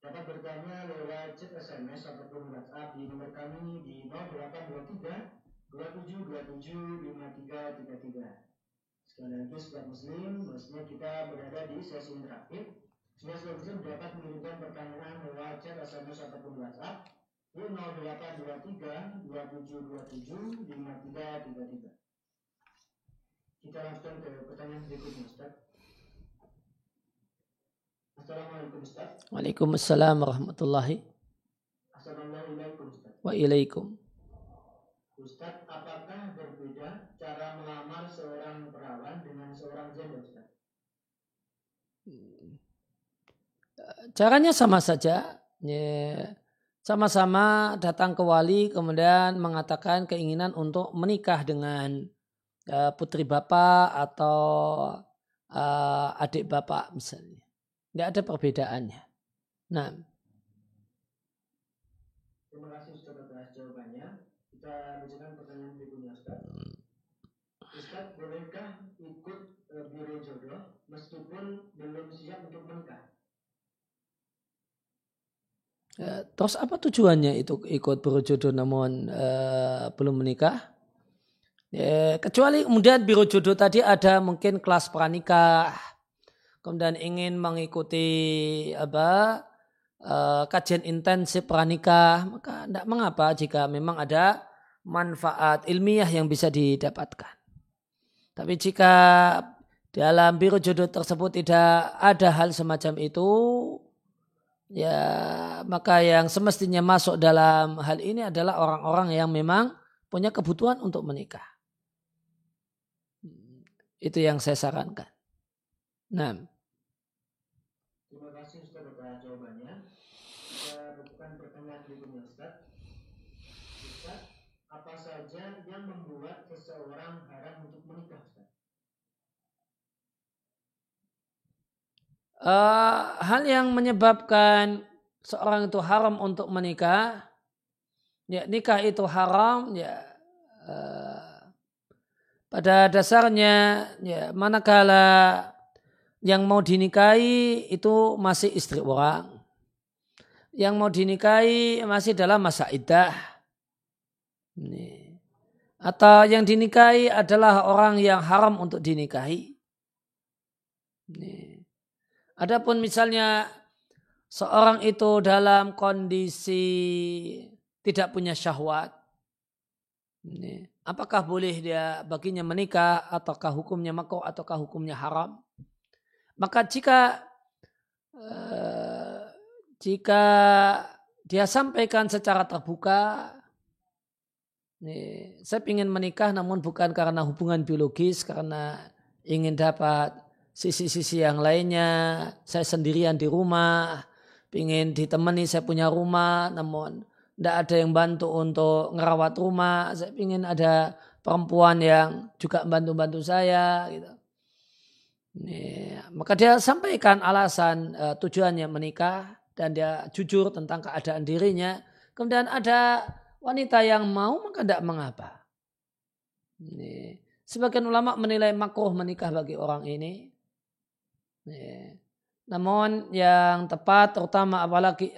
dapat bertanya lewat chat SMS ataupun WhatsApp di nomor kami di 0823 2727 5333. Sekali lagi muslim, maksudnya kita berada di sesi interaktif muslim dapat mengirimkan pertanyaan lewat chat SMS ataupun WhatsApp 0823 2727 5333. Kita langsung ke pertanyaan berikutnya Ustaz. Assalamualaikum Ustaz. Waalaikumsalam warahmatullahi. Assalamualaikum Ustaz. Wa ilaikum. Ustaz, apakah berbeda cara melamar seorang perawan dengan seorang janda Ustaz? Caranya sama saja. Sama-sama datang ke wali kemudian mengatakan keinginan untuk menikah dengan uh, putri bapak atau uh, adik bapak misalnya. Tidak ada perbedaannya. Nah. Terima kasih Ustaz atas jawabannya. Kita lanjutkan pertanyaan berikutnya Ustaz. Ustaz, bolehkah ikut e, biro jodoh meskipun belum siap untuk menikah? Ya, terus apa tujuannya itu ikut berjodoh namun uh, belum menikah? Ya, kecuali kemudian biro jodoh tadi ada mungkin kelas pranikah, kemudian ingin mengikuti apa uh, kajian intensif pranikah, maka tidak mengapa jika memang ada manfaat ilmiah yang bisa didapatkan. Tapi jika dalam biro jodoh tersebut tidak ada hal semacam itu, ya maka yang semestinya masuk dalam hal ini adalah orang-orang yang memang punya kebutuhan untuk menikah. Itu yang saya sarankan. Nah. Terima kasih Ustaz atas jawabannya. Kita lakukan pertanyaan berikutnya Ustaz. Ustaz, apa saja yang membuat seseorang haram untuk menikah Ustaz? Uh, hal yang menyebabkan seorang itu haram untuk menikah, ya nikah itu haram, ya uh, pada dasarnya ya manakala yang mau dinikahi itu masih istri orang, yang mau dinikahi masih dalam masa iddah, atau yang dinikahi adalah orang yang haram untuk dinikahi. Nih. Adapun misalnya seorang itu dalam kondisi tidak punya syahwat, apakah boleh dia baginya menikah ataukah hukumnya makruh ataukah hukumnya haram? Maka jika uh, jika dia sampaikan secara terbuka, nih, saya ingin menikah namun bukan karena hubungan biologis, karena ingin dapat sisi-sisi yang lainnya saya sendirian di rumah ingin ditemani saya punya rumah namun tidak ada yang bantu untuk ngerawat rumah. Saya ingin ada perempuan yang juga bantu-bantu saya gitu. Maka dia sampaikan alasan uh, tujuannya menikah dan dia jujur tentang keadaan dirinya. Kemudian ada wanita yang mau maka tidak mengapa. Nih. sebagian ulama menilai makruh menikah bagi orang ini Ya. Namun yang tepat terutama apalagi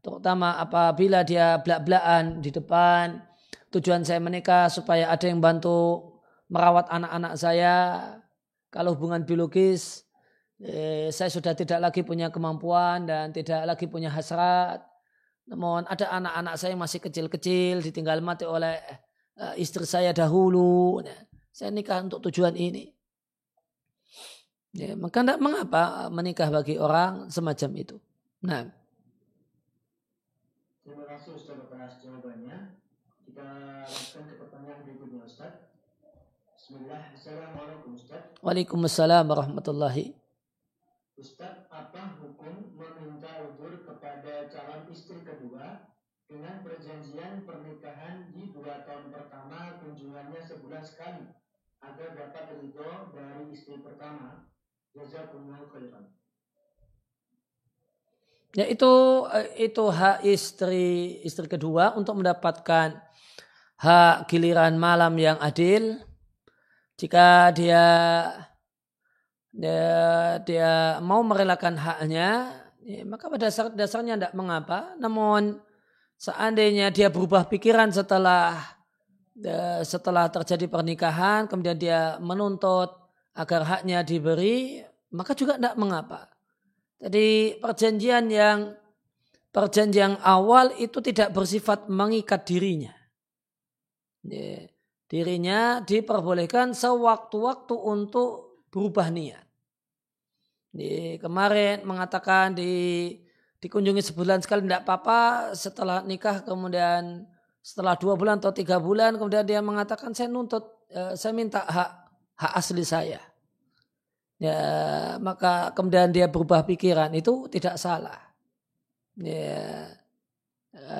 terutama apabila dia belak-belakan di depan tujuan saya menikah supaya ada yang bantu merawat anak-anak saya. Kalau hubungan biologis eh, saya sudah tidak lagi punya kemampuan dan tidak lagi punya hasrat. Namun ada anak-anak saya yang masih kecil-kecil ditinggal mati oleh eh, istri saya dahulu. Nah, saya nikah untuk tujuan ini Ya, maka tidak mengapa menikah bagi orang semacam itu. Nah. Terima kasih Ustaz atas jawabannya. Kita lanjutkan ke pertanyaan berikutnya Ustaz. Bismillah. Assalamualaikum Ustaz. Waalaikumsalam warahmatullahi. Ustaz, apa hukum meminta udur kepada calon istri kedua dengan perjanjian pernikahan di dua tahun pertama kunjungannya sebulan sekali agar dapat ridho dari istri pertama Ya itu eh, itu hak istri istri kedua untuk mendapatkan hak giliran malam yang adil. Jika dia dia, dia mau merelakan haknya, ya, maka pada dasar, dasarnya tidak mengapa. Namun seandainya dia berubah pikiran setelah eh, setelah terjadi pernikahan, kemudian dia menuntut agar haknya diberi, maka juga tidak mengapa. Jadi perjanjian yang perjanjian awal itu tidak bersifat mengikat dirinya. Dirinya diperbolehkan sewaktu-waktu untuk berubah niat. Di kemarin mengatakan di dikunjungi sebulan sekali tidak apa-apa setelah nikah kemudian setelah dua bulan atau tiga bulan kemudian dia mengatakan saya nuntut eh, saya minta hak hak asli saya. Ya, maka kemudian dia berubah pikiran itu tidak salah. Ya,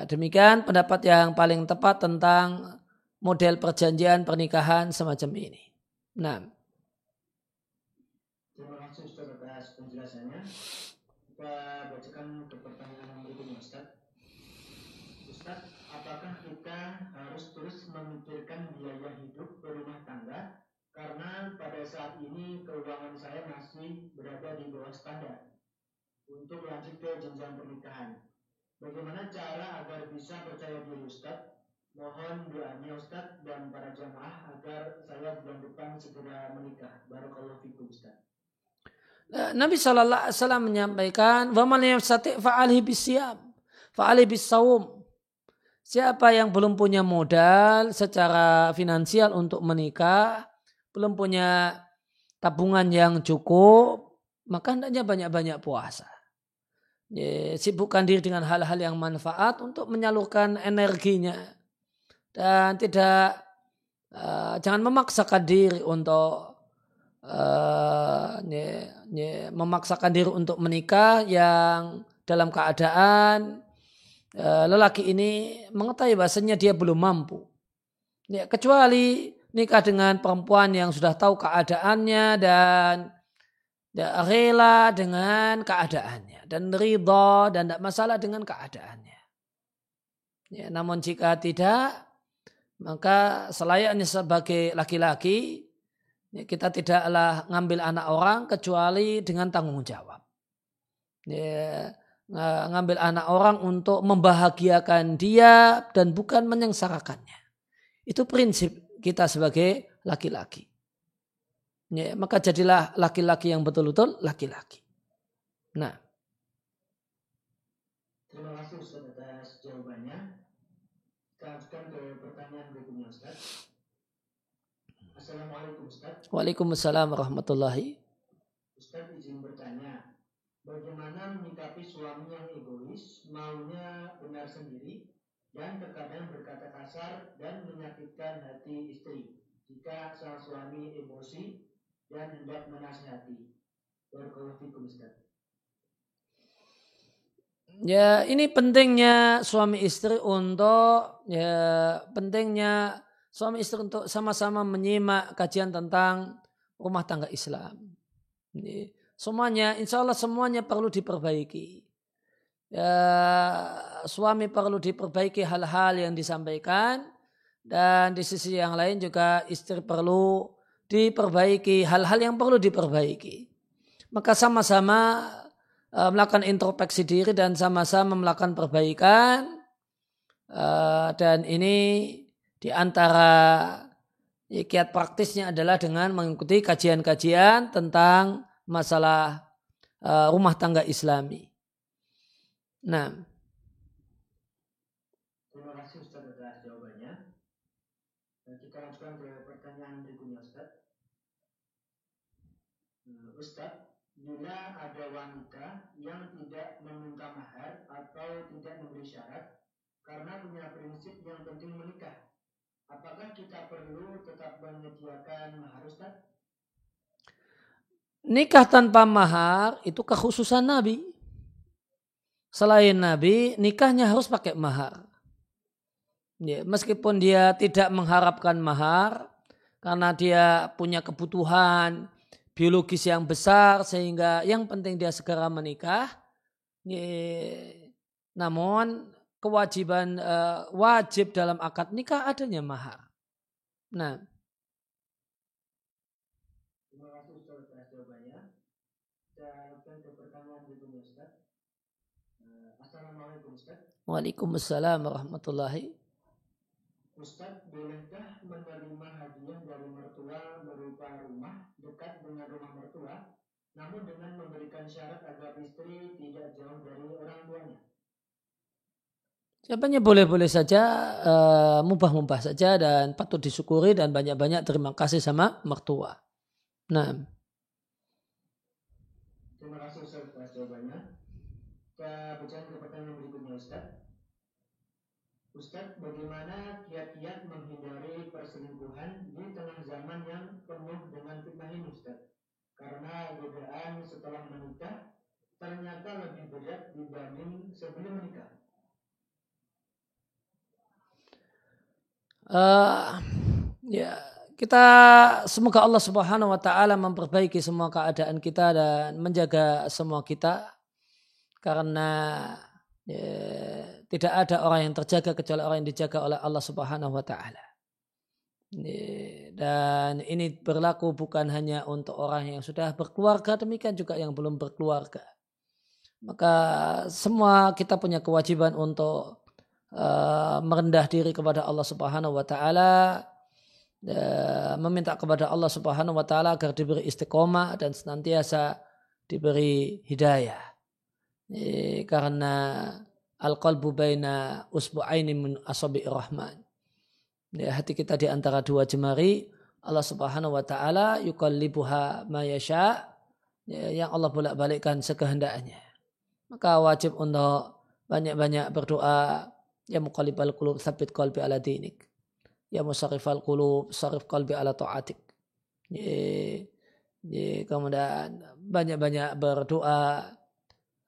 demikian pendapat yang paling tepat tentang model perjanjian pernikahan semacam ini. Nah. kita bacakan ke pertanyaan yang berikutnya Ustaz. Ustaz, apakah kita harus terus memikirkan biaya hidup berumah tangga saat ini keuangan saya masih berada di bawah standar untuk lanjut ke jenjang pernikahan. Bagaimana cara agar bisa percaya diri Ustaz? Mohon doanya Ustaz dan para jamaah agar saya bulan depan segera menikah. Barakallahu fikum Ustaz. Eh, Nabi Shallallahu Alaihi Wasallam menyampaikan, "Waman yastati fa'alhi bisyam, fa'alhi bisawum." Siapa yang belum punya modal secara finansial untuk menikah, belum punya tabungan yang cukup, maka hendaknya banyak-banyak puasa. Ya, sibukkan diri dengan hal-hal yang manfaat untuk menyalurkan energinya dan tidak uh, jangan memaksakan diri untuk uh, ya, ya, memaksakan diri untuk menikah yang dalam keadaan uh, lelaki ini mengetahui bahasanya dia belum mampu. Ya, kecuali nikah dengan perempuan yang sudah tahu keadaannya dan rela dengan keadaannya dan ridho dan tidak masalah dengan keadaannya. Ya, namun jika tidak, maka selayaknya sebagai laki-laki ya, kita tidaklah ngambil anak orang kecuali dengan tanggung jawab. Ya, ngambil anak orang untuk membahagiakan dia dan bukan menyengsarakannya. Itu prinsip kita sebagai laki-laki. Ya, maka jadilah laki-laki yang betul-betul laki-laki. Nah. Terima kasih Ustaz atas jawabannya. Kita ke pertanyaan berikutnya Ustaz. Assalamualaikum Ustaz. Waalaikumsalam warahmatullahi. Ustaz izin bertanya, bagaimana menyikapi suami yang egois, maunya benar sendiri, dan terkadang berkata kasar dan menyakitkan hati istri jika sang suami emosi dan hendak menasihati. Barakallahu. Ya, ini pentingnya suami istri untuk ya pentingnya suami istri untuk sama-sama menyimak kajian tentang rumah tangga Islam. Ini, semuanya, insya Allah semuanya perlu diperbaiki ya, suami perlu diperbaiki hal-hal yang disampaikan dan di sisi yang lain juga istri perlu diperbaiki hal-hal yang perlu diperbaiki. Maka sama-sama uh, melakukan introspeksi diri dan sama-sama melakukan perbaikan uh, dan ini di antara ya, kiat praktisnya adalah dengan mengikuti kajian-kajian tentang masalah uh, rumah tangga Islami. Nah. Terima kasih Ustaz atas jawabannya. Dan kita lanjutkan ke pertanyaan berikutnya Ustaz. Hmm, Ustaz, bila ada wanita yang tidak meminta mahar atau tidak memberi syarat karena punya prinsip yang penting menikah, apakah kita perlu tetap menyediakan mahar Ustaz? Nikah tanpa mahar itu kekhususan Nabi selain Nabi, nikahnya harus pakai mahar. Ya, meskipun dia tidak mengharapkan mahar, karena dia punya kebutuhan biologis yang besar, sehingga yang penting dia segera menikah. Ya, namun kewajiban uh, wajib dalam akad nikah adanya mahar. Nah, Waalaikumsalam warahmatullahi Ustaz, bolehkah menerima hadiah dari mertua berupa rumah dekat dengan rumah mertua, namun dengan memberikan syarat agar istri tidak jauh dari orang tuanya? Siapanya boleh-boleh saja, uh, mubah-mubah saja dan patut disyukuri dan banyak-banyak terima kasih sama mertua. Nah. Terima kasih Ustaz atas jawabannya. Kita bicara ke pertanyaan berikutnya Ustaz. Ustaz, bagaimana kiat-kiat menghindari perselingkuhan di tengah zaman yang penuh dengan fitnah ini Ustaz? Karena godaan setelah menikah ternyata lebih berat dibanding sebelum menikah. Uh, ya kita semoga Allah Subhanahu wa taala memperbaiki semua keadaan kita dan menjaga semua kita karena ya, tidak ada orang yang terjaga kecuali orang yang dijaga oleh Allah Subhanahu wa taala. Dan ini berlaku bukan hanya untuk orang yang sudah berkeluarga, demikian juga yang belum berkeluarga. Maka semua kita punya kewajiban untuk uh, merendah diri kepada Allah Subhanahu wa taala meminta kepada Allah Subhanahu wa taala agar diberi istiqomah dan senantiasa diberi hidayah. E, karena al-qalbu baina usbu'aini min asabi rahman. Ya, hati kita di antara dua jemari Allah Subhanahu wa taala yuqallibuha ma yasha ya, yang Allah bolak-balikkan sekehendaknya. Maka wajib untuk banyak-banyak berdoa ya muqallibal qulub tsabbit qalbi ala dinik ya musarifal qulub sarif qalbi ala ta'atik ye, ye, kemudian banyak-banyak berdoa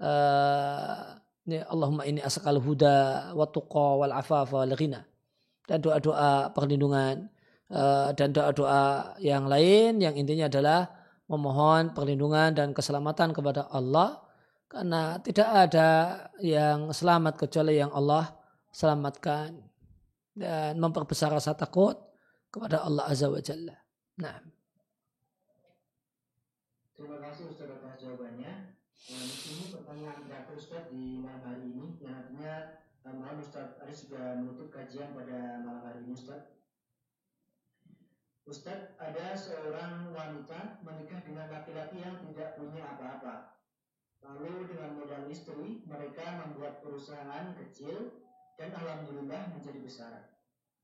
uh, ya Allahumma ini asakal huda wa tuqa wal afafa wal ghina dan doa-doa perlindungan uh, dan doa-doa yang lain yang intinya adalah memohon perlindungan dan keselamatan kepada Allah karena tidak ada yang selamat kecuali yang Allah selamatkan dan memperbesar rasa takut kepada Allah Azza wa Jalla. Nah. Terima kasih Ustaz atas jawabannya. Nah, di sini pertanyaan Ustaz di malam hari ini yang artinya uh, mohon Ustaz Aris juga menutup kajian pada malam hari ini Ustaz. Ustaz, ada seorang wanita menikah dengan laki-laki yang tidak punya apa-apa. Lalu dengan modal istri, mereka membuat perusahaan kecil dan alhamdulillah menjadi besar.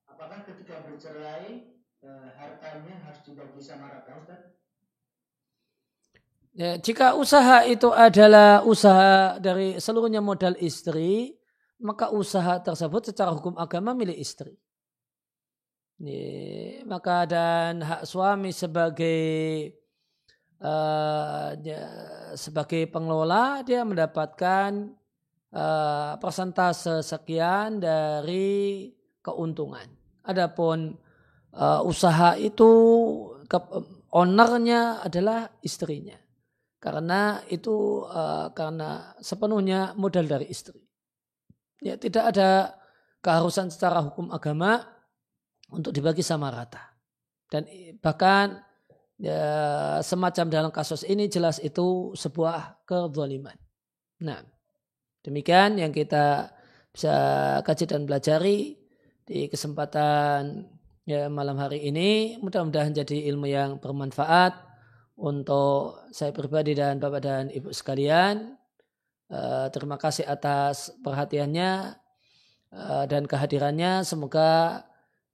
Apakah ketika bercerai e, hartanya harus dibagi sama rata Ustaz? Ya, jika usaha itu adalah usaha dari seluruhnya modal istri, maka usaha tersebut secara hukum agama milik istri. Ya, maka dan hak suami sebagai uh, ya, sebagai pengelola dia mendapatkan uh, persentase sekian dari keuntungan. Adapun uh, usaha itu ke, ownernya adalah istrinya. Karena itu uh, karena sepenuhnya modal dari istri. Ya, tidak ada keharusan secara hukum agama untuk dibagi sama rata. Dan bahkan ya, semacam dalam kasus ini jelas itu sebuah kezaliman. Nah, Demikian yang kita bisa kaji dan pelajari di kesempatan ya, malam hari ini. Mudah-mudahan jadi ilmu yang bermanfaat untuk saya pribadi dan Bapak dan Ibu sekalian. Uh, terima kasih atas perhatiannya uh, dan kehadirannya. Semoga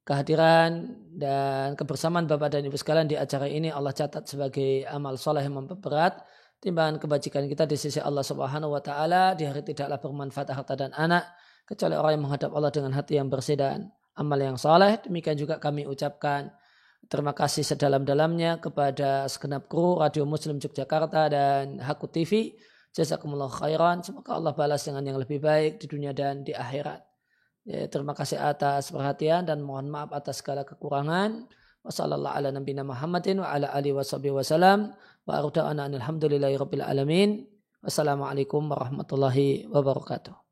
kehadiran dan kebersamaan Bapak dan Ibu sekalian di acara ini Allah catat sebagai amal soleh yang memperberat timbangan kebajikan kita di sisi Allah Subhanahu wa taala di hari tidaklah bermanfaat harta dan anak kecuali orang yang menghadap Allah dengan hati yang bersih dan amal yang saleh. Demikian juga kami ucapkan terima kasih sedalam-dalamnya kepada segenap kru Radio Muslim Yogyakarta dan Haku TV. Jazakumullah khairan. Semoga Allah balas dengan yang lebih baik di dunia dan di akhirat. Ya, terima kasih atas perhatian dan mohon maaf atas segala kekurangan. Wassalamualaikum warahmatullahi wabarakatuh.